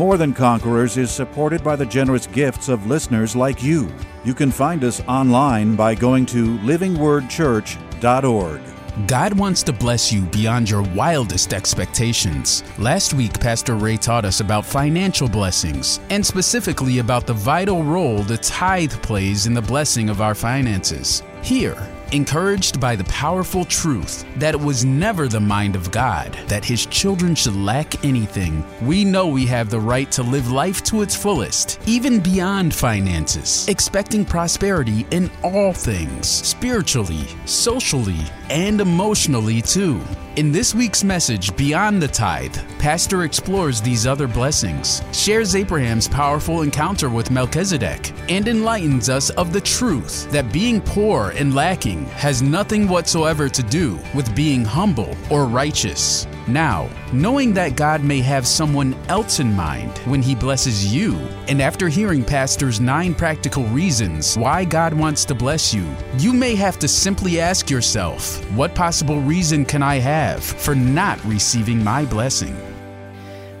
More Than Conquerors is supported by the generous gifts of listeners like you. You can find us online by going to livingwordchurch.org. God wants to bless you beyond your wildest expectations. Last week, Pastor Ray taught us about financial blessings, and specifically about the vital role the tithe plays in the blessing of our finances. Here, encouraged by the powerful truth that it was never the mind of God that His children should lack anything, we know we have the right to live life to its fullest, even beyond finances, expecting prosperity in all things, spiritually, socially, and emotionally too. In this week's message, Beyond the Tithe, Pastor explores these other blessings, shares Abraham's powerful encounter with Melchizedek, and enlightens us of the truth that being poor and lacking has nothing whatsoever to do with being humble or righteous. Now, knowing that God may have someone else in mind when He blesses you, and after hearing Pastor's nine practical reasons why God wants to bless you, you may have to simply ask yourself, what possible reason can I have for not receiving my blessing?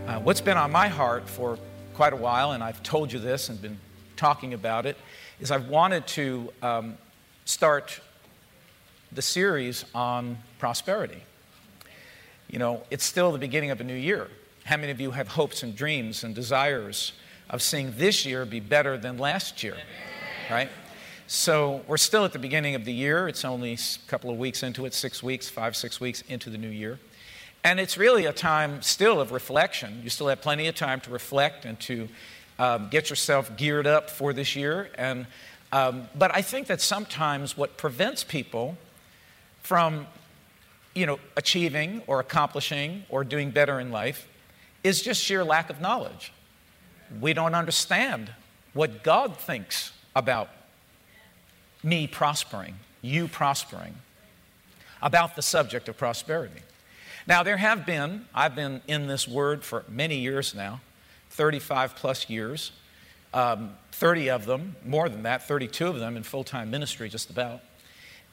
Uh, what's been on my heart for quite a while, and I've told you this and been talking about it, is I've wanted to um, start the series on prosperity. You know, it's still the beginning of a new year. How many of you have hopes and dreams and desires of seeing this year be better than last year? Right? So we're still at the beginning of the year. It's only a couple of weeks into it, six weeks, five, six weeks into the new year. And it's really a time still of reflection. You still have plenty of time to reflect and to um, get yourself geared up for this year. And, um, but I think that sometimes what prevents people from you know, achieving or accomplishing or doing better in life is just sheer lack of knowledge. We don't understand what God thinks about me prospering, you prospering, about the subject of prosperity. Now, there have been, I've been in this word for many years now, 35 plus years, um, 30 of them, more than that, 32 of them in full time ministry, just about.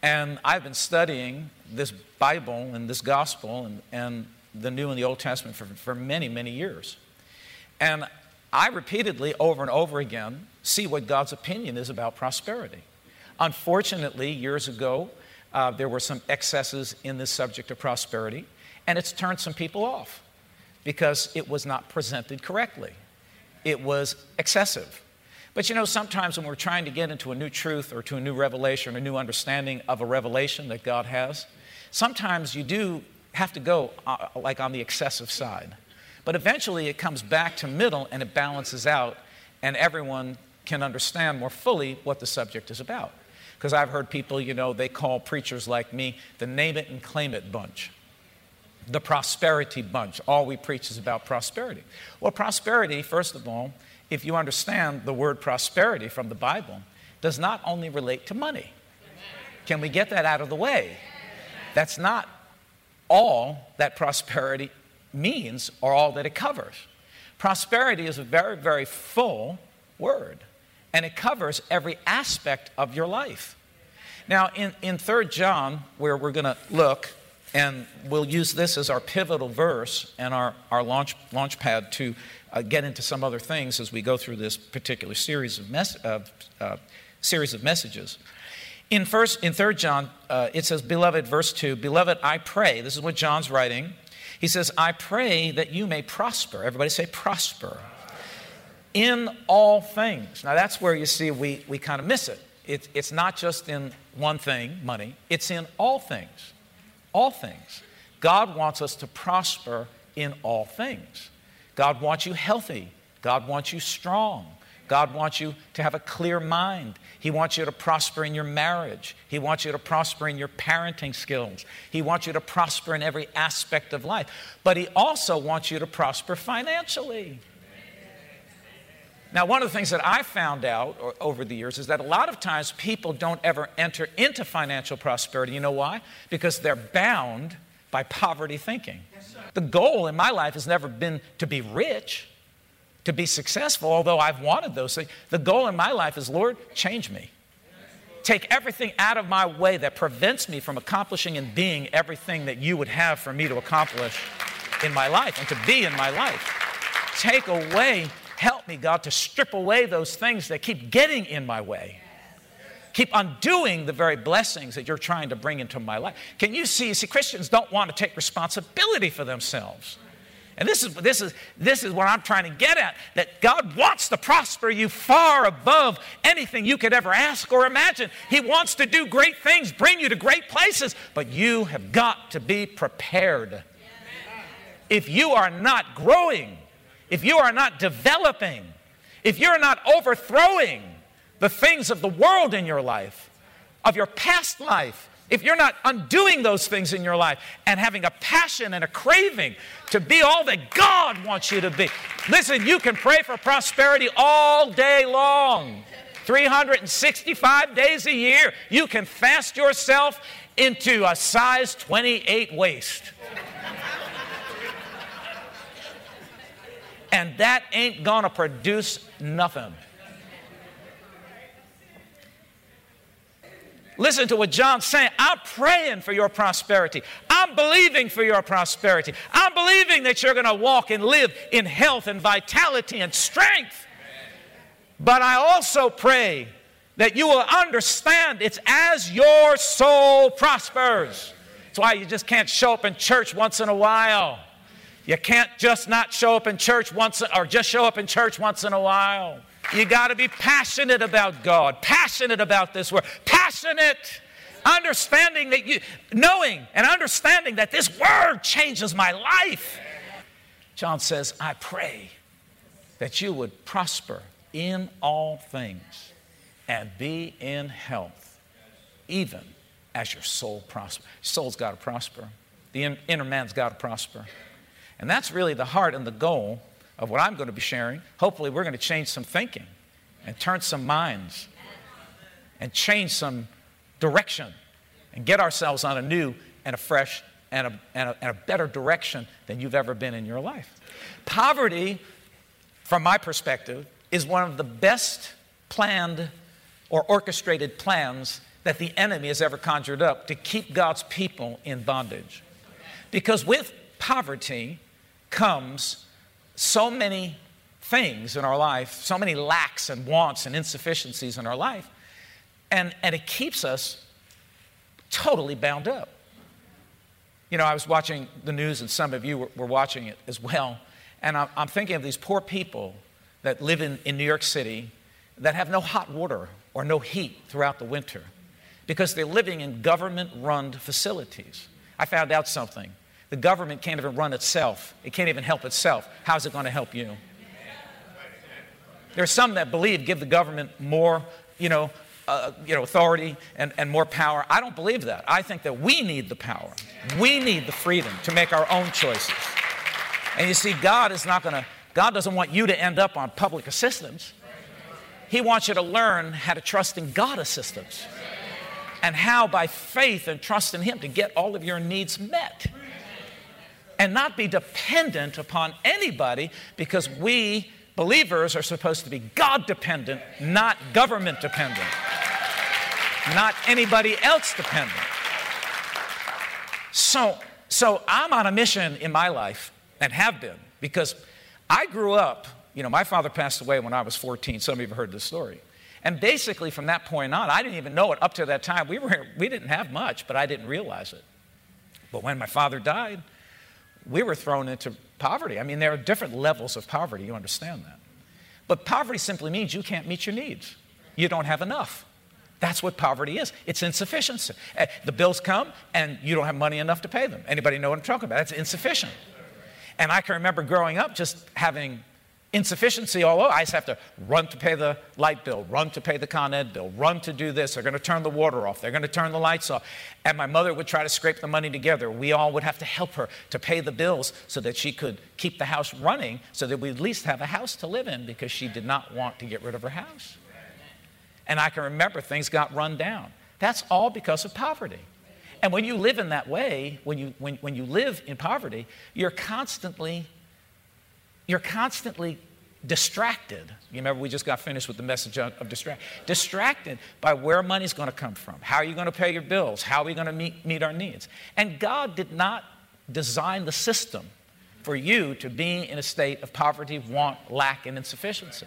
And I've been studying this Bible and this gospel and, and the New and the Old Testament for, for many, many years. And I repeatedly, over and over again, see what God's opinion is about prosperity. Unfortunately, years ago, uh, there were some excesses in this subject of prosperity, and it's turned some people off because it was not presented correctly. It was excessive. But you know, sometimes when we're trying to get into a new truth or to a new revelation, a new understanding of a revelation that God has, sometimes you do have to go uh, like on the excessive side. But eventually it comes back to middle and it balances out, and everyone can understand more fully what the subject is about. Because I've heard people, you know, they call preachers like me the name it and claim it bunch the prosperity bunch. All we preach is about prosperity. Well, prosperity, first of all, if you understand the word prosperity from the Bible, does not only relate to money. Can we get that out of the way? That's not all that prosperity means or all that it covers. Prosperity is a very, very full word, and it covers every aspect of your life. Now, in, in 3 John, where we're going to look, and we'll use this as our pivotal verse and our, our launch, launch pad to uh, get into some other things as we go through this particular series of, mes- uh, uh, series of messages. In, first, in 3 John, uh, it says, Beloved, verse 2, Beloved, I pray. This is what John's writing. He says, I pray that you may prosper. Everybody say, prosper. In all things. Now, that's where you see we, we kind of miss it. it. It's not just in one thing, money, it's in all things. All things. God wants us to prosper in all things. God wants you healthy. God wants you strong. God wants you to have a clear mind. He wants you to prosper in your marriage. He wants you to prosper in your parenting skills. He wants you to prosper in every aspect of life. But He also wants you to prosper financially. Now, one of the things that I found out over the years is that a lot of times people don't ever enter into financial prosperity. You know why? Because they're bound by poverty thinking. The goal in my life has never been to be rich, to be successful, although I've wanted those things. The goal in my life is, Lord, change me. Take everything out of my way that prevents me from accomplishing and being everything that you would have for me to accomplish in my life and to be in my life. Take away Me, God, to strip away those things that keep getting in my way. Keep undoing the very blessings that you're trying to bring into my life. Can you see? See, Christians don't want to take responsibility for themselves. And this is, this, is, this is what I'm trying to get at that God wants to prosper you far above anything you could ever ask or imagine. He wants to do great things, bring you to great places, but you have got to be prepared. If you are not growing, if you are not developing, if you're not overthrowing the things of the world in your life, of your past life, if you're not undoing those things in your life and having a passion and a craving to be all that God wants you to be, listen, you can pray for prosperity all day long. 365 days a year. You can fast yourself into a size 28 waist. And that ain't gonna produce nothing. Listen to what John's saying. I'm praying for your prosperity. I'm believing for your prosperity. I'm believing that you're going to walk and live in health and vitality and strength. But I also pray that you will understand it's as your soul prospers. That's why you just can't show up in church once in a while. You can't just not show up in church once or just show up in church once in a while. You got to be passionate about God, passionate about this word, passionate, understanding that you, knowing and understanding that this word changes my life. John says, I pray that you would prosper in all things and be in health, even as your soul prospers. Soul's got to prosper, the inner man's got to prosper. And that's really the heart and the goal of what I'm going to be sharing. Hopefully, we're going to change some thinking and turn some minds and change some direction and get ourselves on a new and a fresh and a, and a, and a better direction than you've ever been in your life. Poverty, from my perspective, is one of the best planned or orchestrated plans that the enemy has ever conjured up to keep God's people in bondage. Because with poverty, comes so many things in our life, so many lacks and wants and insufficiencies in our life, and, and it keeps us totally bound up. You know, I was watching the news, and some of you were, were watching it as well, and I'm, I'm thinking of these poor people that live in, in New York City that have no hot water or no heat throughout the winter because they're living in government run facilities. I found out something. The government can't even run itself, it can't even help itself. How's it going to help you? There are some that believe give the government more, you know, uh, you know, authority and, and more power. I don't believe that. I think that we need the power. We need the freedom to make our own choices. And you see, God is not going to, God doesn't want you to end up on public assistance. He wants you to learn how to trust in God assistance and how by faith and trust in Him to get all of your needs met and not be dependent upon anybody because we believers are supposed to be God dependent, not government dependent, not anybody else dependent. So, so I'm on a mission in my life and have been because I grew up, you know, my father passed away when I was 14. Some of you have heard this story. And basically, from that point on, I didn't even know it up to that time. We, were, we didn't have much, but I didn't realize it. But when my father died, we were thrown into poverty. I mean, there are different levels of poverty, you understand that. But poverty simply means you can't meet your needs, you don't have enough. That's what poverty is. It's insufficiency. Eh, the bills come and you don't have money enough to pay them. Anybody know what I'm talking about? It's insufficient. And I can remember growing up just having insufficiency all over. I just have to run to pay the light bill, run to pay the Con Ed bill, run to do this. They're going to turn the water off. They're going to turn the lights off. And my mother would try to scrape the money together. We all would have to help her to pay the bills so that she could keep the house running so that we at least have a house to live in because she did not want to get rid of her house. And I can remember things got run down. That's all because of poverty. And when you live in that way, when you, when, when you live in poverty, you're constantly you're constantly distracted. You remember we just got finished with the message of distract. Distracted by where money's going to come from. How are you going to pay your bills? How are we going to meet, meet our needs? And God did not design the system for you to be in a state of poverty, want, lack, and insufficiency.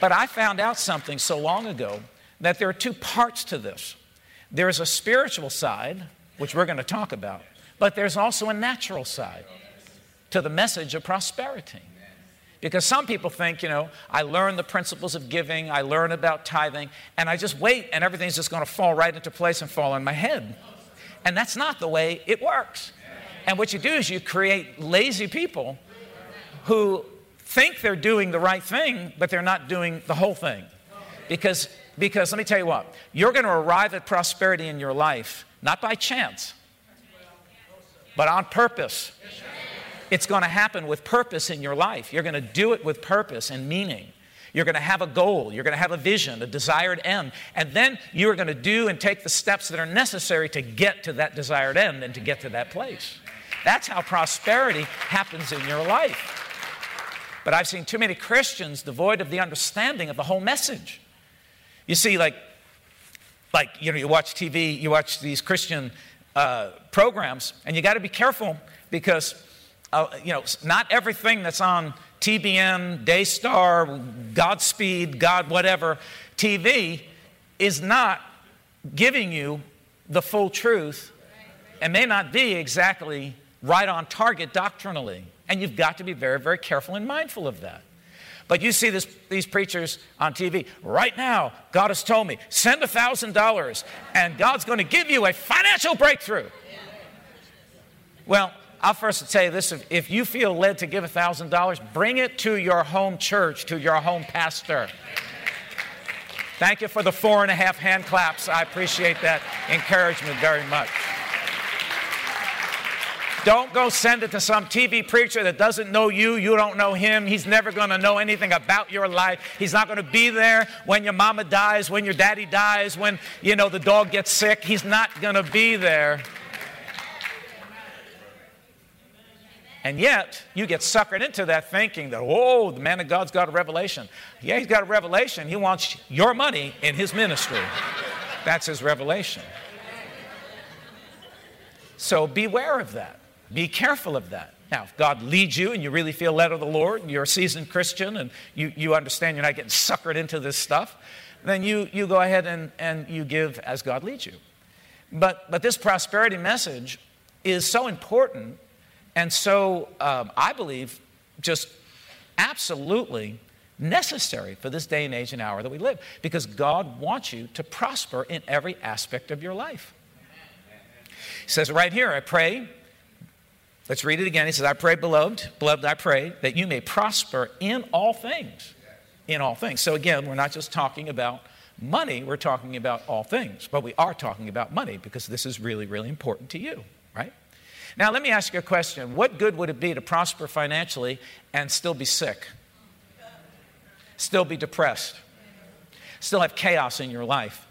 But I found out something so long ago that there are two parts to this. There's a spiritual side, which we're going to talk about, but there's also a natural side to the message of prosperity. Because some people think, you know, I learn the principles of giving, I learn about tithing, and I just wait and everything's just going to fall right into place and fall on my head. And that's not the way it works. And what you do is you create lazy people who think they're doing the right thing, but they're not doing the whole thing. Because, because let me tell you what, you're going to arrive at prosperity in your life, not by chance, but on purpose. It's going to happen with purpose in your life. You're going to do it with purpose and meaning. You're going to have a goal. You're going to have a vision, a desired end. And then you're going to do and take the steps that are necessary to get to that desired end and to get to that place. That's how prosperity happens in your life. But I've seen too many Christians devoid of the understanding of the whole message. You see, like, like you know, you watch TV, you watch these Christian uh, programs, and you got to be careful because uh, you know, not everything that's on TBN, Daystar, Godspeed, God, whatever, TV is not giving you the full truth and may not be exactly right on target doctrinally. And you've got to be very, very careful and mindful of that. But you see this, these preachers on TV. Right now, God has told me, send a $1,000 and God's going to give you a financial breakthrough. Well, I'll first tell you this if, if you feel led to give $1,000, bring it to your home church, to your home pastor. Thank you for the four and a half hand claps. I appreciate that encouragement very much. Don't go send it to some TV preacher that doesn't know you. You don't know him. He's never going to know anything about your life. He's not going to be there when your mama dies, when your daddy dies, when, you know, the dog gets sick. He's not going to be there. And yet, you get suckered into that thinking that, oh, the man of God's got a revelation. Yeah, he's got a revelation. He wants your money in his ministry. That's his revelation. So beware of that. Be careful of that. Now, if God leads you and you really feel led of the Lord, and you're a seasoned Christian and you, you understand you're not getting suckered into this stuff, then you, you go ahead and, and you give as God leads you. But, but this prosperity message is so important and so um, I believe just absolutely necessary for this day and age and hour that we live because God wants you to prosper in every aspect of your life. He says right here, I pray. Let's read it again. He says, I pray, beloved, beloved, I pray that you may prosper in all things. In all things. So again, we're not just talking about money, we're talking about all things. But we are talking about money because this is really, really important to you, right? Now, let me ask you a question. What good would it be to prosper financially and still be sick? Still be depressed? Still have chaos in your life?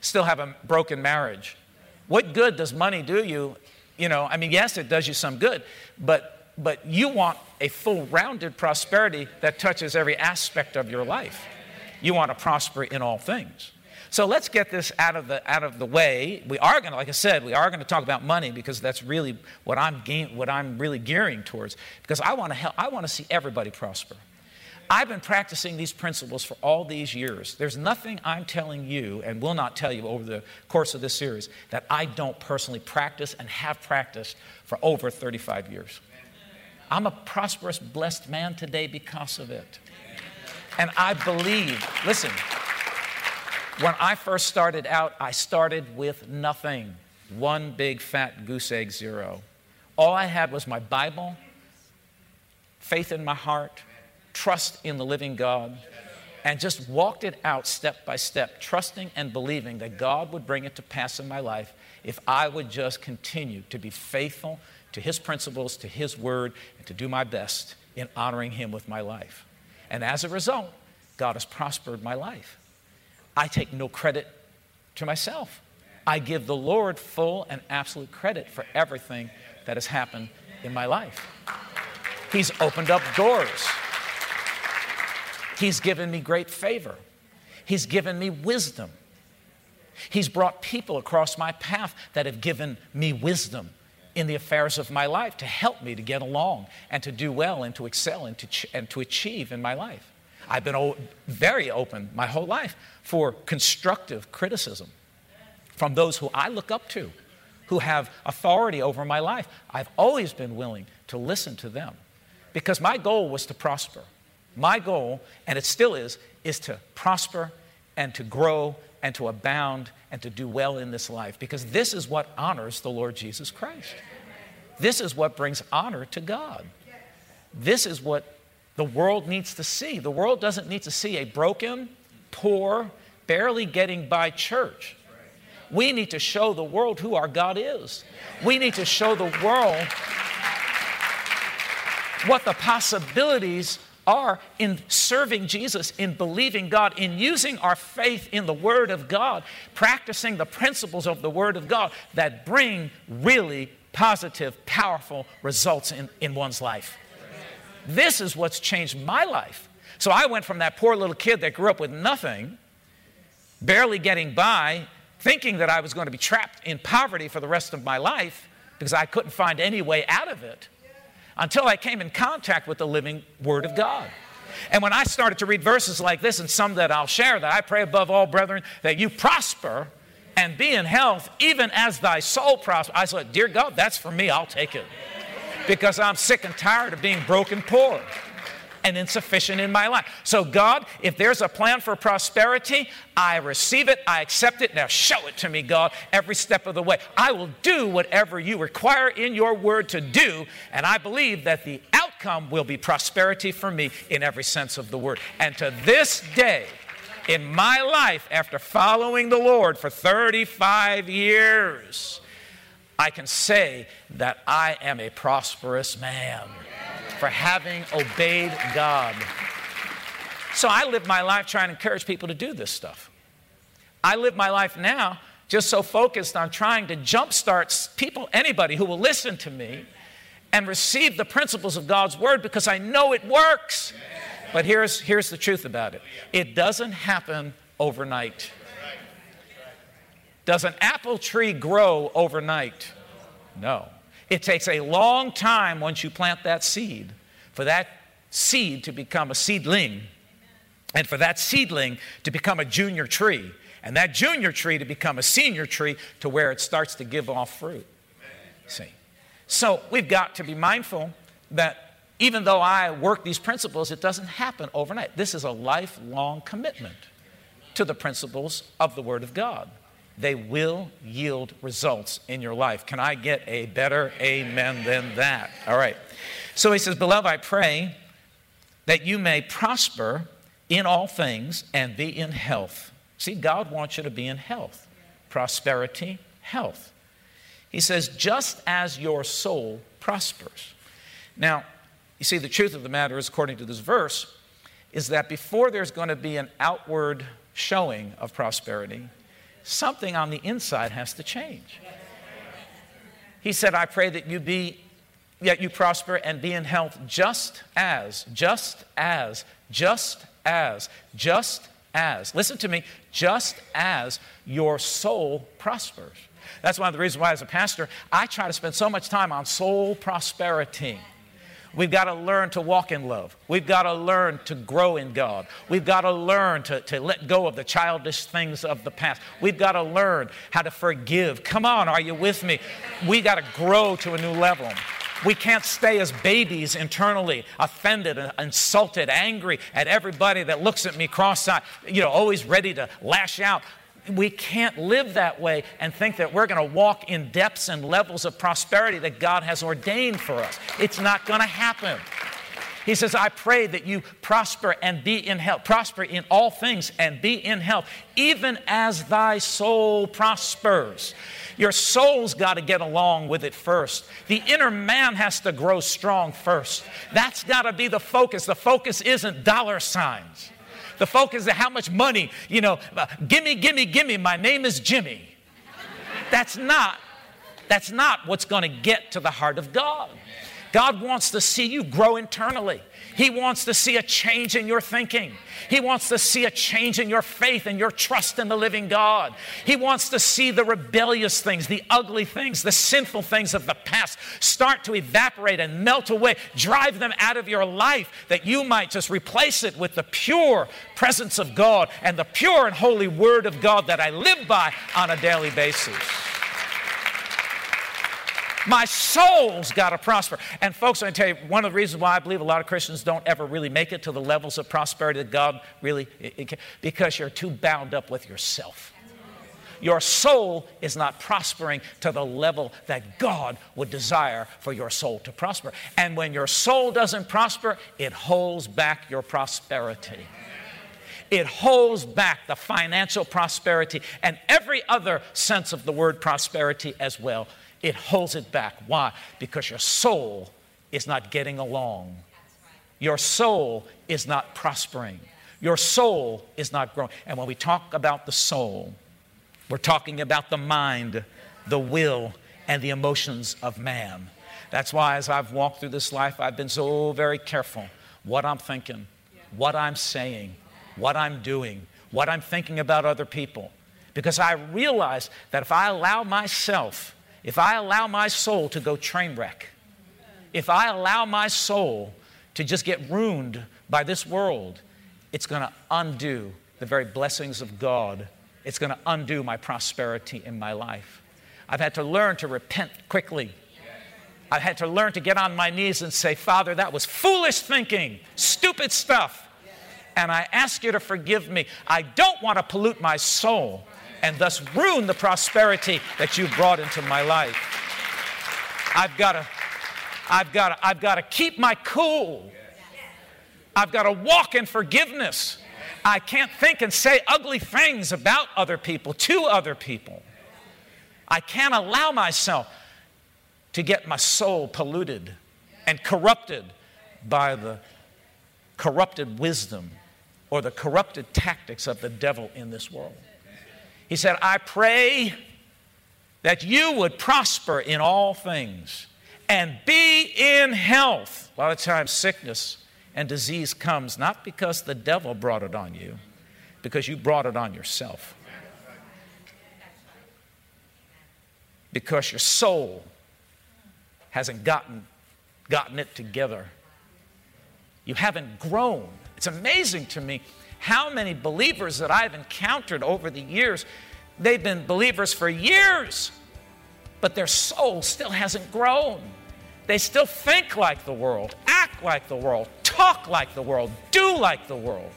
Still have a broken marriage? What good does money do you? You know, I mean, yes, it does you some good, but, but you want a full rounded prosperity that touches every aspect of your life. You want to prosper in all things. So let's get this out of the, out of the way. We are going to, like I said, we are going to talk about money because that's really what I'm, what I'm really gearing towards because I want to help, I want to see everybody prosper. I've been practicing these principles for all these years. There's nothing I'm telling you and will not tell you over the course of this series that I don't personally practice and have practiced for over 35 years. I'm a prosperous, blessed man today because of it. And I believe, listen, when I first started out, I started with nothing one big fat goose egg zero. All I had was my Bible, faith in my heart, trust in the living God and just walked it out step by step, trusting and believing that God would bring it to pass in my life if I would just continue to be faithful to His principles, to His word, and to do my best in honoring Him with my life. And as a result, God has prospered my life. I take no credit to myself. I give the Lord full and absolute credit for everything that has happened in my life. He's opened up doors. He's given me great favor. He's given me wisdom. He's brought people across my path that have given me wisdom in the affairs of my life to help me to get along and to do well and to excel and to, ch- and to achieve in my life. I've been o- very open my whole life for constructive criticism from those who I look up to, who have authority over my life. I've always been willing to listen to them because my goal was to prosper. My goal, and it still is, is to prosper and to grow and to abound and to do well in this life because this is what honors the Lord Jesus Christ. This is what brings honor to God. This is what the world needs to see. The world doesn't need to see a broken, poor, barely getting by church. We need to show the world who our God is. We need to show the world what the possibilities are in serving Jesus, in believing God, in using our faith in the Word of God, practicing the principles of the Word of God that bring really positive, powerful results in, in one's life. This is what's changed my life. So I went from that poor little kid that grew up with nothing, barely getting by, thinking that I was going to be trapped in poverty for the rest of my life because I couldn't find any way out of it until I came in contact with the living Word of God. And when I started to read verses like this, and some that I'll share, that I pray above all, brethren, that you prosper and be in health, even as thy soul prospers. I said, Dear God, that's for me, I'll take it. Because I'm sick and tired of being broken poor and insufficient in my life. So, God, if there's a plan for prosperity, I receive it, I accept it. Now, show it to me, God, every step of the way. I will do whatever you require in your word to do, and I believe that the outcome will be prosperity for me in every sense of the word. And to this day, in my life, after following the Lord for 35 years, I can say that I am a prosperous man for having obeyed God. So I live my life trying to encourage people to do this stuff. I live my life now just so focused on trying to jumpstart people, anybody who will listen to me and receive the principles of God's word because I know it works. But here's, here's the truth about it it doesn't happen overnight. Does an apple tree grow overnight? No. It takes a long time once you plant that seed for that seed to become a seedling and for that seedling to become a junior tree and that junior tree to become a senior tree to where it starts to give off fruit. See? So we've got to be mindful that even though I work these principles, it doesn't happen overnight. This is a lifelong commitment to the principles of the Word of God they will yield results in your life. Can I get a better amen than that? All right. So he says, Beloved, I pray that you may prosper in all things and be in health. See, God wants you to be in health, prosperity, health. He says, just as your soul prospers. Now, you see, the truth of the matter is, according to this verse, is that before there's going to be an outward showing of prosperity, something on the inside has to change. He said, I pray that you be yet you prosper and be in health just as, just as, just as, just as. Listen to me, just as your soul prospers. That's one of the reasons why, as a pastor, I try to spend so much time on soul prosperity. We've got to learn to walk in love. We've got to learn to grow in God. We've got to learn to, to let go of the childish things of the past. We've got to learn how to forgive. Come on, are you with me? We got to grow to a new level. We can't stay as babies internally, offended, insulted, angry at everybody that looks at me cross eyed, you know, always ready to lash out we can't live that way and think that we're going to walk in depths and levels of prosperity that God has ordained for us. It's not going to happen. He says, I pray that you prosper and be in health, prosper in all things and be in health, even as thy soul prospers. Your soul's got to get along with it first. The inner man has to grow strong first. That's got to be the focus. The focus isn't dollar signs. The focus is how much money, you know, uh, gimme, gimme, gimme, my name is Jimmy. That's not, that's not what's going to get to the heart of God. God wants to see you grow internally. He wants to see a change in your thinking. He wants to see a change in your faith and your trust in the living God. He wants to see the rebellious things, the ugly things, the sinful things of the past start to evaporate and melt away. Drive them out of your life that you might just replace it with the pure presence of God and the pure and holy Word of God that I live by on a daily basis. My soul's got to prosper. And folks, I tell you, one of the reasons why I believe a lot of Christians don't ever really make it to the levels of prosperity that God really, because you're too bound up with yourself. Your soul is not prospering to the level that God would desire for your soul to prosper. And when your soul doesn't prosper, it holds back your prosperity. It holds back the financial prosperity and every other sense of the word prosperity as well it holds it back. Why? Because your soul is not getting along. Your soul is not prospering. Your soul is not growing. And when we talk about the soul, we're talking about the mind, the will, and the emotions of man. That's why, as I've walked through this life, I've been so very careful what I'm thinking, what I'm saying, what I'm doing, what I'm thinking about other people. Because I realize that if I allow myself if I allow my soul to go train wreck, if I allow my soul to just get ruined by this world, it's going to undo the very blessings of God. It's going to undo my prosperity in my life. I've had to learn to repent quickly. I've had to learn to get on my knees and say, Father, that was foolish thinking, stupid stuff. And I ask you to forgive me. I don't want to pollute my soul and thus ruin the prosperity that you've brought into my life. I've got to, I've got to, I've got to keep my cool. I've got to walk in forgiveness. I can't think and say ugly things about other people, to other people. I can't allow myself to get my soul polluted and corrupted by the corrupted wisdom or the corrupted tactics of the devil in this world. He said, I pray that you would prosper in all things and be in health. A lot of times, sickness and disease comes not because the devil brought it on you, because you brought it on yourself. Because your soul hasn't gotten, gotten it together. You haven't grown. It's amazing to me how many believers that I've encountered over the years, they've been believers for years, but their soul still hasn't grown. They still think like the world, act like the world, talk like the world, do like the world,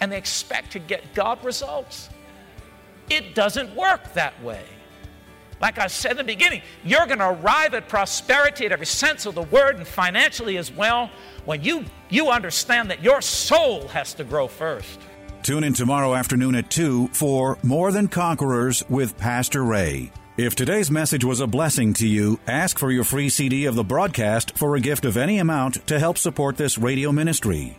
and they expect to get God results. It doesn't work that way. Like I said in the beginning, you're going to arrive at prosperity at every sense of the word and financially as well when you, you understand that your soul has to grow first. Tune in tomorrow afternoon at 2 for More Than Conquerors with Pastor Ray. If today's message was a blessing to you, ask for your free CD of the broadcast for a gift of any amount to help support this radio ministry.